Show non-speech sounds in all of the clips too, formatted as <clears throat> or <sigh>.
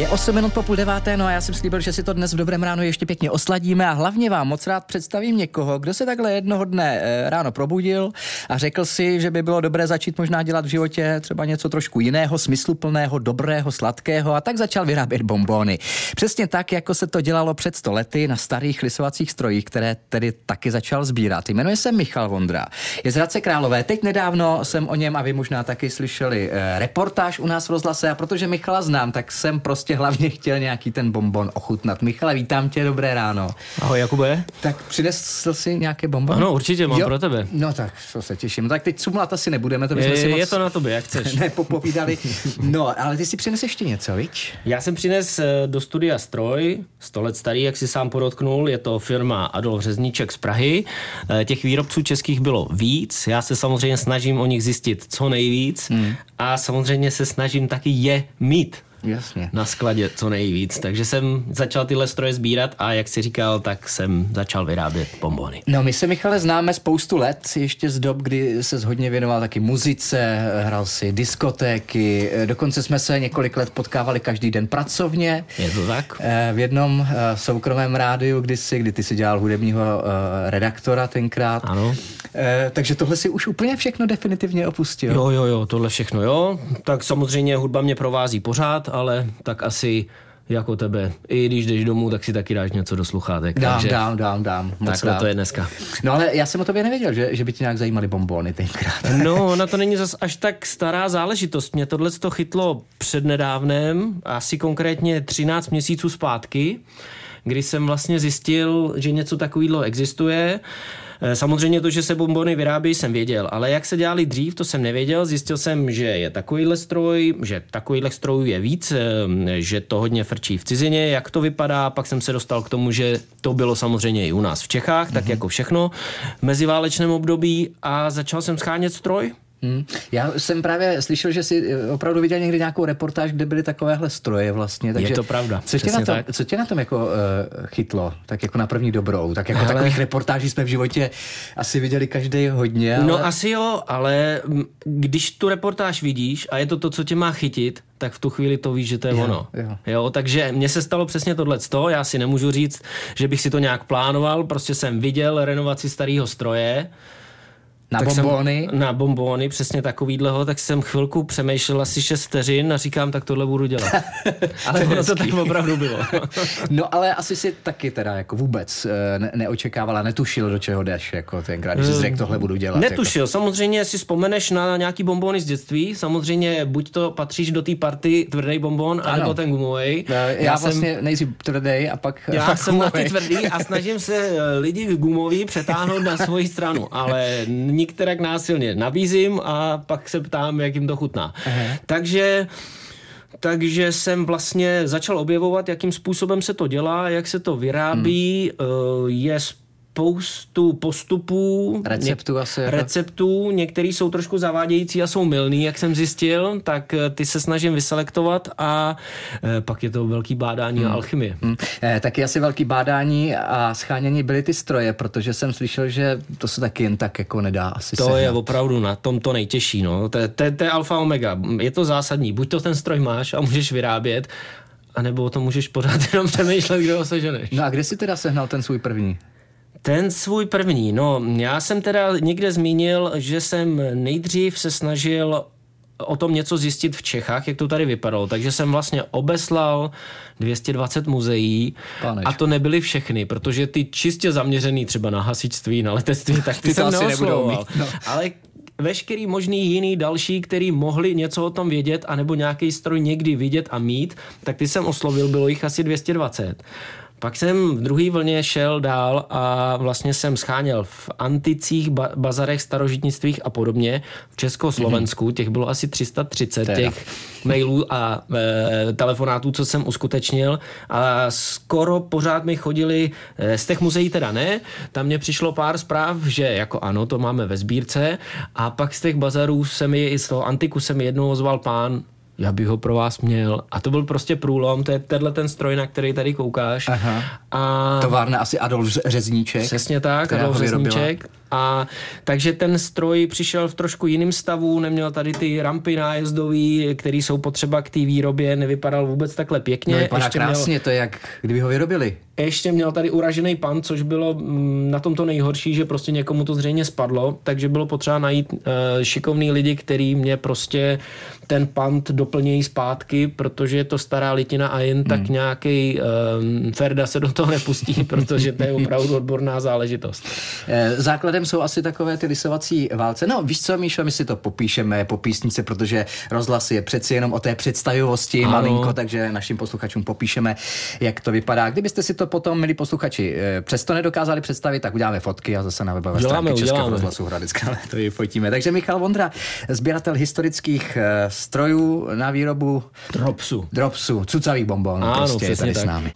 Je 8 minut po půl deváté, no a já jsem slíbil, že si to dnes v dobrém ráno ještě pěkně osladíme a hlavně vám moc rád představím někoho, kdo se takhle jednoho dne eh, ráno probudil a řekl si, že by bylo dobré začít možná dělat v životě třeba něco trošku jiného, smysluplného, dobrého, sladkého a tak začal vyrábět bombóny. Přesně tak, jako se to dělalo před sto lety na starých lisovacích strojích, které tedy taky začal sbírat. Jmenuje se Michal Vondra. Je z Hradce Králové. Teď nedávno jsem o něm a vy možná taky slyšeli eh, reportáž u nás v rozhlase a protože Michala znám, tak jsem prostě prostě hlavně chtěl nějaký ten bonbon ochutnat. Michale, vítám tě, dobré ráno. Ahoj, Jakube. Tak přinesl jsi nějaké bonbon? Ano, určitě, mám jo? pro tebe. No tak, to se těším. No, tak teď cumlat asi nebudeme, to bychom je, si moc... Je to na tobě, jak chceš. <laughs> nepopovídali. No, ale ty si přines ještě něco, viď? Já jsem přines eh, do studia stroj, 100 let starý, jak si sám podotknul, je to firma Adolf Řezníček z Prahy. Eh, těch výrobců českých bylo víc, já se samozřejmě snažím o nich zjistit co nejvíc hmm. a samozřejmě se snažím taky je mít Jasně. na skladě co nejvíc. Takže jsem začal tyhle stroje sbírat a jak si říkal, tak jsem začal vyrábět bombony. No my se, Michale, známe spoustu let, ještě z dob, kdy se hodně věnoval taky muzice, hrál si diskotéky, dokonce jsme se několik let potkávali každý den pracovně. Je to tak? Eh, v jednom eh, soukromém rádiu kdysi, kdy ty si dělal hudebního eh, redaktora tenkrát. Ano. Takže tohle si už úplně všechno definitivně opustil. Jo, jo, jo, tohle všechno, jo. Tak samozřejmě hudba mě provází pořád, ale tak asi jako tebe. I když jdeš domů, tak si taky dáš něco do sluchátek. Dám, takže... dám, dám, dám. Moc tak to je dneska. No ale já jsem o tobě nevěděl, že, že by ti nějak zajímaly bombony tenkrát. <laughs> No, <laughs> na to není zas až tak stará záležitost. Mě tohle to chytlo přednedávnem, asi konkrétně 13 měsíců zpátky, kdy jsem vlastně zjistil, že něco takového existuje. Eh, samozřejmě to, že se bombony vyrábí, jsem věděl, ale jak se dělali dřív, to jsem nevěděl. Zjistil jsem, že je takovýhle stroj, že takovýhle strojů je víc, eh, že to hodně frčí v cizině, jak to vypadá. Pak jsem se dostal k tomu, že to bylo samozřejmě i u nás v Čechách, mm-hmm. tak mhm. jako všechno v meziválečném období a začal jsem schánět stroj. Hmm. Já jsem právě slyšel, že jsi eh, opravdu viděl někdy nějakou reportáž, kde byly takovéhle stroje vlastně. Takže je to pravda. Co tě, na tom, co tě na tom jako uh, chytlo? Tak jako na první dobrou. Tak jako ale... takových reportáží jsme v životě asi viděli každý hodně. Ale... No asi jo, ale když tu reportáž vidíš a je to to, co tě má chytit, tak v tu chvíli to víš, že to je jo, ono. Jo. jo. takže mně se stalo přesně tohle. Já si nemůžu říct, že bych si to nějak plánoval, prostě jsem viděl renovaci starého stroje, na tak bombóny? Jsem, na bombóny, přesně takovýhleho, tak jsem chvilku přemýšlel asi 6 vteřin a říkám, tak tohle budu dělat. <laughs> ale to to tak opravdu bylo. <laughs> no ale asi si taky teda jako vůbec eh, ne- neočekávala, netušil, do čeho jdeš, jako tenkrát, když jsi řekl, tohle budu dělat. Netušil, jako. samozřejmě si vzpomeneš na nějaký bombóny z dětství, samozřejmě buď to patříš do té party tvrdý bombón, ano. anebo ten gumový. Já, já vlastně jsem, nejdřív tvrdý a pak Já jsem gumovej. na ty tvrdý a snažím se eh, lidi gumový přetáhnout na svoji stranu, ale nikterak násilně nabízím a pak se ptám, jak jim to chutná. Aha. Takže takže jsem vlastně začal objevovat, jakým způsobem se to dělá, jak se to vyrábí. Hmm. Je spoustu postupů, receptů, asi jako... receptů, některý jsou trošku zavádějící a jsou milný, jak jsem zjistil, tak eh, ty se snažím vyselektovat a e, pak je to velký bádání hmm. a alchymie. Hmm. E, taky asi velký bádání a schánění byly ty stroje, protože jsem slyšel, že to se taky jen tak jako nedá asi To sehnat. je opravdu na tom to nejtěžší, no. To, to, to je alfa omega. Je to zásadní. Buď to ten stroj máš a můžeš vyrábět, a nebo o tom můžeš pořád <laughs> jenom přemýšlet, kde ho seženeš. No a kde jsi teda sehnal ten svůj první? Ten svůj první, no já jsem teda někde zmínil, že jsem nejdřív se snažil o tom něco zjistit v Čechách, jak to tady vypadalo. Takže jsem vlastně obeslal 220 muzeí Panečku. a to nebyly všechny, protože ty čistě zaměřený třeba na hasičství, na letectví, tak ty, ty jsem neoslovoval. No. Ale veškerý možný jiný další, který mohli něco o tom vědět, anebo nějaký stroj někdy vidět a mít, tak ty jsem oslovil, bylo jich asi 220. Pak jsem v druhé vlně šel dál a vlastně jsem scháněl v anticích, ba- bazarech, starožitnictvích a podobně. V Československu mm-hmm. těch bylo asi 330 teda. těch mailů a e, telefonátů, co jsem uskutečnil a skoro pořád mi chodili, e, z těch muzeí teda ne, tam mě přišlo pár zpráv, že jako ano, to máme ve sbírce a pak z těch bazarů se mi, i z toho antiku se mi jednou ozval pán, já bych ho pro vás měl. A to byl prostě průlom, to je tenhle ten stroj, na který tady koukáš. Aha. A... Továrna asi Adolf Řezníček. Přesně tak, Adolf Řezníček. A takže ten stroj přišel v trošku jiném stavu, neměl tady ty rampy nájezdový, které jsou potřeba k té výrobě, nevypadal vůbec takhle pěkně. No, vypadá krásně, měl... to je jak kdyby ho vyrobili. Ještě měl tady uražený pan, což bylo mm, na tom to nejhorší, že prostě někomu to zřejmě spadlo, takže bylo potřeba najít uh, šikovný lidi, který mě prostě ten pant doplnějí zpátky, protože je to stará litina a jen hmm. tak nějaký um, Ferda se do toho nepustí, <laughs> protože to je opravdu odborná záležitost. Eh, základem jsou asi takové ty lisovací válce. No víš co, Míšo, my si to popíšeme po písnice, protože rozhlas je přeci jenom o té představivosti ano. malinko, takže našim posluchačům popíšeme, jak to vypadá. Kdybyste si to potom, milí posluchači, eh, přesto nedokázali představit, tak uděláme fotky a zase na webové stránky Českého rozhlasu Hradecka to vyfotíme. Takže Michal Vondra, sběratel historických eh, strojů na výrobu dropsu. Dropsu, cucavých bombonů, prostě je tady tak. s námi.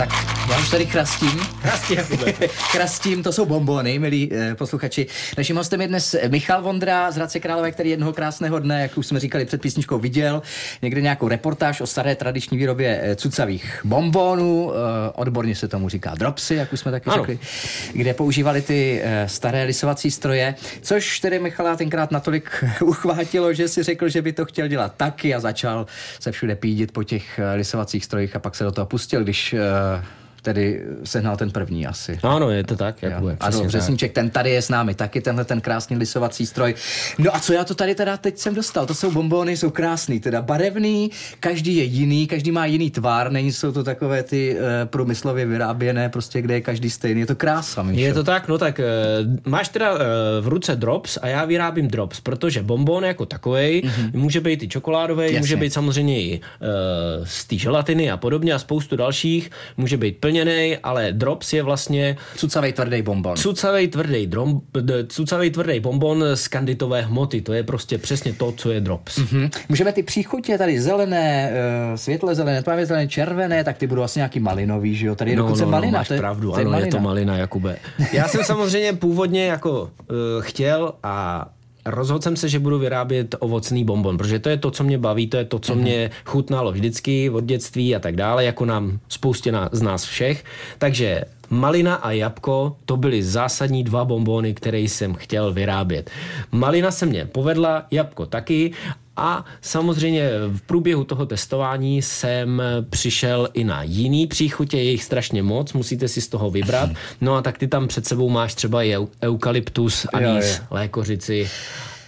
Tak já už tady krastím. Krastím, <laughs> krastím, to jsou bombony, milí eh, posluchači. Naším hostem je dnes Michal Vondra z Hradce Králové, který jednoho krásného dne, jak už jsme říkali před písničkou, viděl někde nějakou reportáž o staré tradiční výrobě eh, cucavých bombonů, eh, odborně se tomu říká dropsy, jak už jsme taky ano. řekli, kde používali ty eh, staré lisovací stroje, což tedy Michala tenkrát natolik <laughs> uchvátilo, že si řekl, že by to chtěl dělat taky a začal se všude pídit po těch eh, lisovacích strojích a pak se do toho pustil, když eh, uh, tedy sehnal ten první asi. Ano, je to tak, jak bude. Ano, Řesníček, ten tady je s námi taky, tenhle ten krásný lisovací stroj. No a co já to tady teda teď jsem dostal? To jsou bombony, jsou krásný, teda barevný, každý je jiný, každý má jiný tvar, není jsou to takové ty uh, průmyslově vyráběné, prostě kde je každý stejný, je to krása. Míšo. Je to tak, no tak uh, máš teda uh, v ruce drops a já vyrábím drops, protože bonbon jako takový mm-hmm. může být i čokoládový, může být samozřejmě i uh, z té želatiny a podobně a spoustu dalších, může být plněný, ale drops je vlastně... Cucavej tvrdý bonbon. Cucavej tvrdý, drom, cucavej tvrdý bonbon z kanditové hmoty. To je prostě přesně to, co je drops. Mm-hmm. Můžeme ty příchutě tady zelené, uh, světle zelené, tmavě zelené, červené, tak ty budou vlastně nějaký malinový, že jo? Tady je no, dokonce no, no, malina. Máš to je, pravdu, to je ano, malina. je to malina, Jakube. <laughs> Já jsem samozřejmě původně jako uh, chtěl a rozhodl jsem se, že budu vyrábět ovocný bonbon, protože to je to, co mě baví, to je to, co mm-hmm. mě chutnalo vždycky od dětství a tak dále, jako nám spoustě z nás všech. Takže Malina a jabko, to byly zásadní dva bombony, které jsem chtěl vyrábět. Malina se mě povedla, jabko taky a samozřejmě v průběhu toho testování jsem přišel i na jiný příchutě, je jich strašně moc, musíte si z toho vybrat. <clears throat> No a tak ty tam před sebou máš třeba eukalyptus, anís, lékořici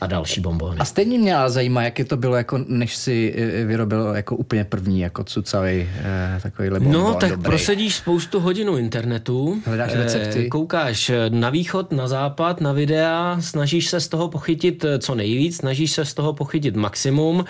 a další bombony. A stejně mě ale zajímá, jak je to bylo, jako než si eh, vyrobil jako úplně první, jako cucavý eh, takový bonbon. No, tak dobrý. prosedíš spoustu hodinu internetu. Hledáš recepty. Eh, koukáš na východ, na západ, na videa, snažíš se z toho pochytit eh, co nejvíc, snažíš se z toho pochytit maximum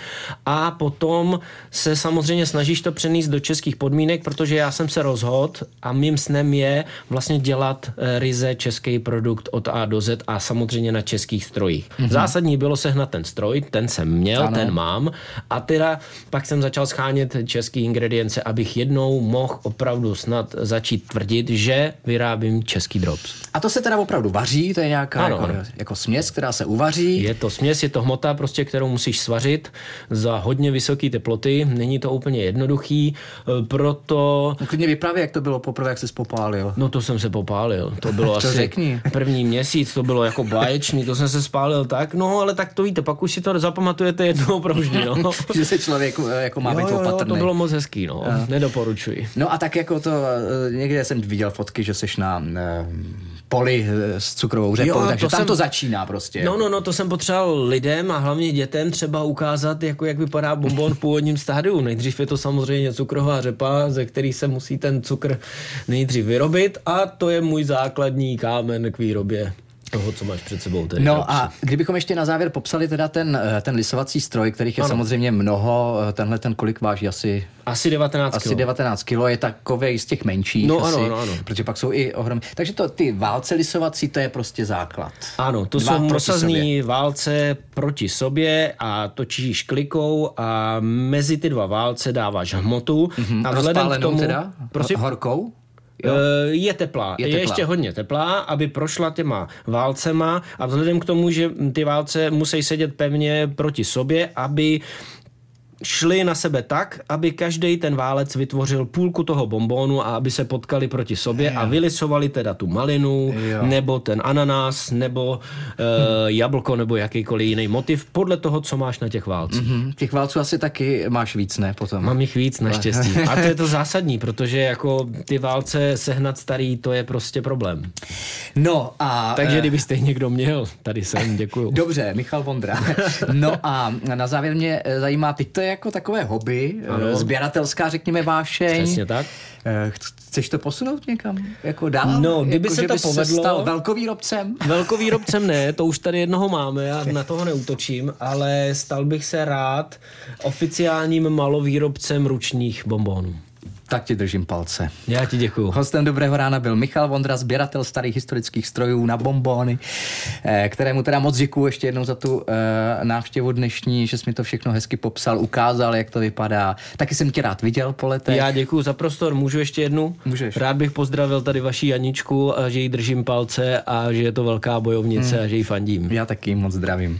a potom se samozřejmě snažíš to přenést do českých podmínek, protože já jsem se rozhodl a mým snem je vlastně dělat eh, ryze český produkt od A do Z a samozřejmě na českých strojích. Mm-hmm zásadní bylo sehnat ten stroj, ten jsem měl, ano. ten mám a teda pak jsem začal schánět český ingredience, abych jednou mohl opravdu snad začít tvrdit, že vyrábím český drops. A to se teda opravdu vaří, to je nějaká ano, jako, ano. jako směs, která se uvaří? Je to směs, je to hmota, prostě, kterou musíš svařit za hodně vysoké teploty, není to úplně jednoduchý, e, proto... No, klidně vyprávěj, jak to bylo poprvé, jak jsi popálil. No to jsem se popálil, to bylo <laughs> to asi řekni. první měsíc, to bylo jako báječný, to jsem se spálil tak, no ale tak to víte, pak už si to zapamatujete jednou provždy, no. <laughs> že se člověk eh, jako má jo, být opatrný. Jo, to bylo moc hezký, no. Jo. Nedoporučuji. No a tak jako to, eh, někde jsem viděl fotky, že seš na eh, poli s cukrovou řepou, jo, takže tam jsem, to začíná prostě. No, no, no, to jsem potřeboval lidem a hlavně dětem třeba ukázat, jako jak vypadá bonbon v původním stádiu. Nejdřív je to samozřejmě cukrová řepa, ze který se musí ten cukr nejdřív vyrobit a to je můj základní kámen k výrobě toho, co máš před sebou. Tedy no a kdybychom ještě na závěr popsali teda ten, eh, ten lisovací stroj, kterých je ano. samozřejmě mnoho, eh, tenhle ten kolik váží asi... Asi 19 Asi 19 kilo, je takový z těch menších no, asi, ano, ano, ano. protože pak jsou i ohromné. Takže to, ty válce lisovací, to je prostě základ. Ano, to Dva jsou mosazní válce proti sobě a točíš klikou a mezi ty dva válce dáváš hmotu. Mm-hmm. A vzhledem k tomu... teda? Prosím? Horkou? Jo? Eh, je teplá. Je, teplá. je ještě hodně teplá, aby prošla těma válcema a vzhledem k tomu, že ty válce musí sedět pevně proti sobě, aby šli na sebe tak, aby každý ten válec vytvořil půlku toho bombónu a aby se potkali proti sobě a vylisovali teda tu malinu, Jo. nebo ten ananas, nebo uh, jablko, nebo jakýkoliv jiný motiv, podle toho, co máš na těch válcích. Hm, těch válců asi taky máš víc, ne? Potom. Mám jich víc, naštěstí. <laughs> A to je to zásadní, protože jako ty válce sehnat starý, to je prostě problém. No a... Takže eh, kdybyste někdo měl, tady jsem, děkuju. Dobře, Michal Vondra. No a na závěr mě eh, zajímá, teď to je jako takové hobby, Ano. ano. sběratelská, řekněme, vášeň. Přesně tak. Eh, Chceš to posunout někam? Jako dál? No, kdyby jako, se to povedlo- stal velkovýrobcem? <laughs> Velkovýrobcem ne, to už tady jednoho máme, já na toho neutočím, ale stal bych se rád oficiálním malovýrobcem ručních bombónů. Tak ti držím palce. Já ti děkuju. Hostem Dobrého rána byl Michal Vondra, sběratel starých historických strojů na bombóny, eh, kterému teda moc děkuju ještě jednou za tu eh, návštěvu dnešní, že jsi mi to všechno hezky popsal, ukázal, jak to vypadá. Taky jsem tě rád viděl po letech. Já děkuji za prostor, můžu ještě jednu? Můžeš. Rád bych pozdravil tady vaši Janičku, a že jí držím palce a že je to velká bojovnice a že jí fandím. Já taky moc zdravím.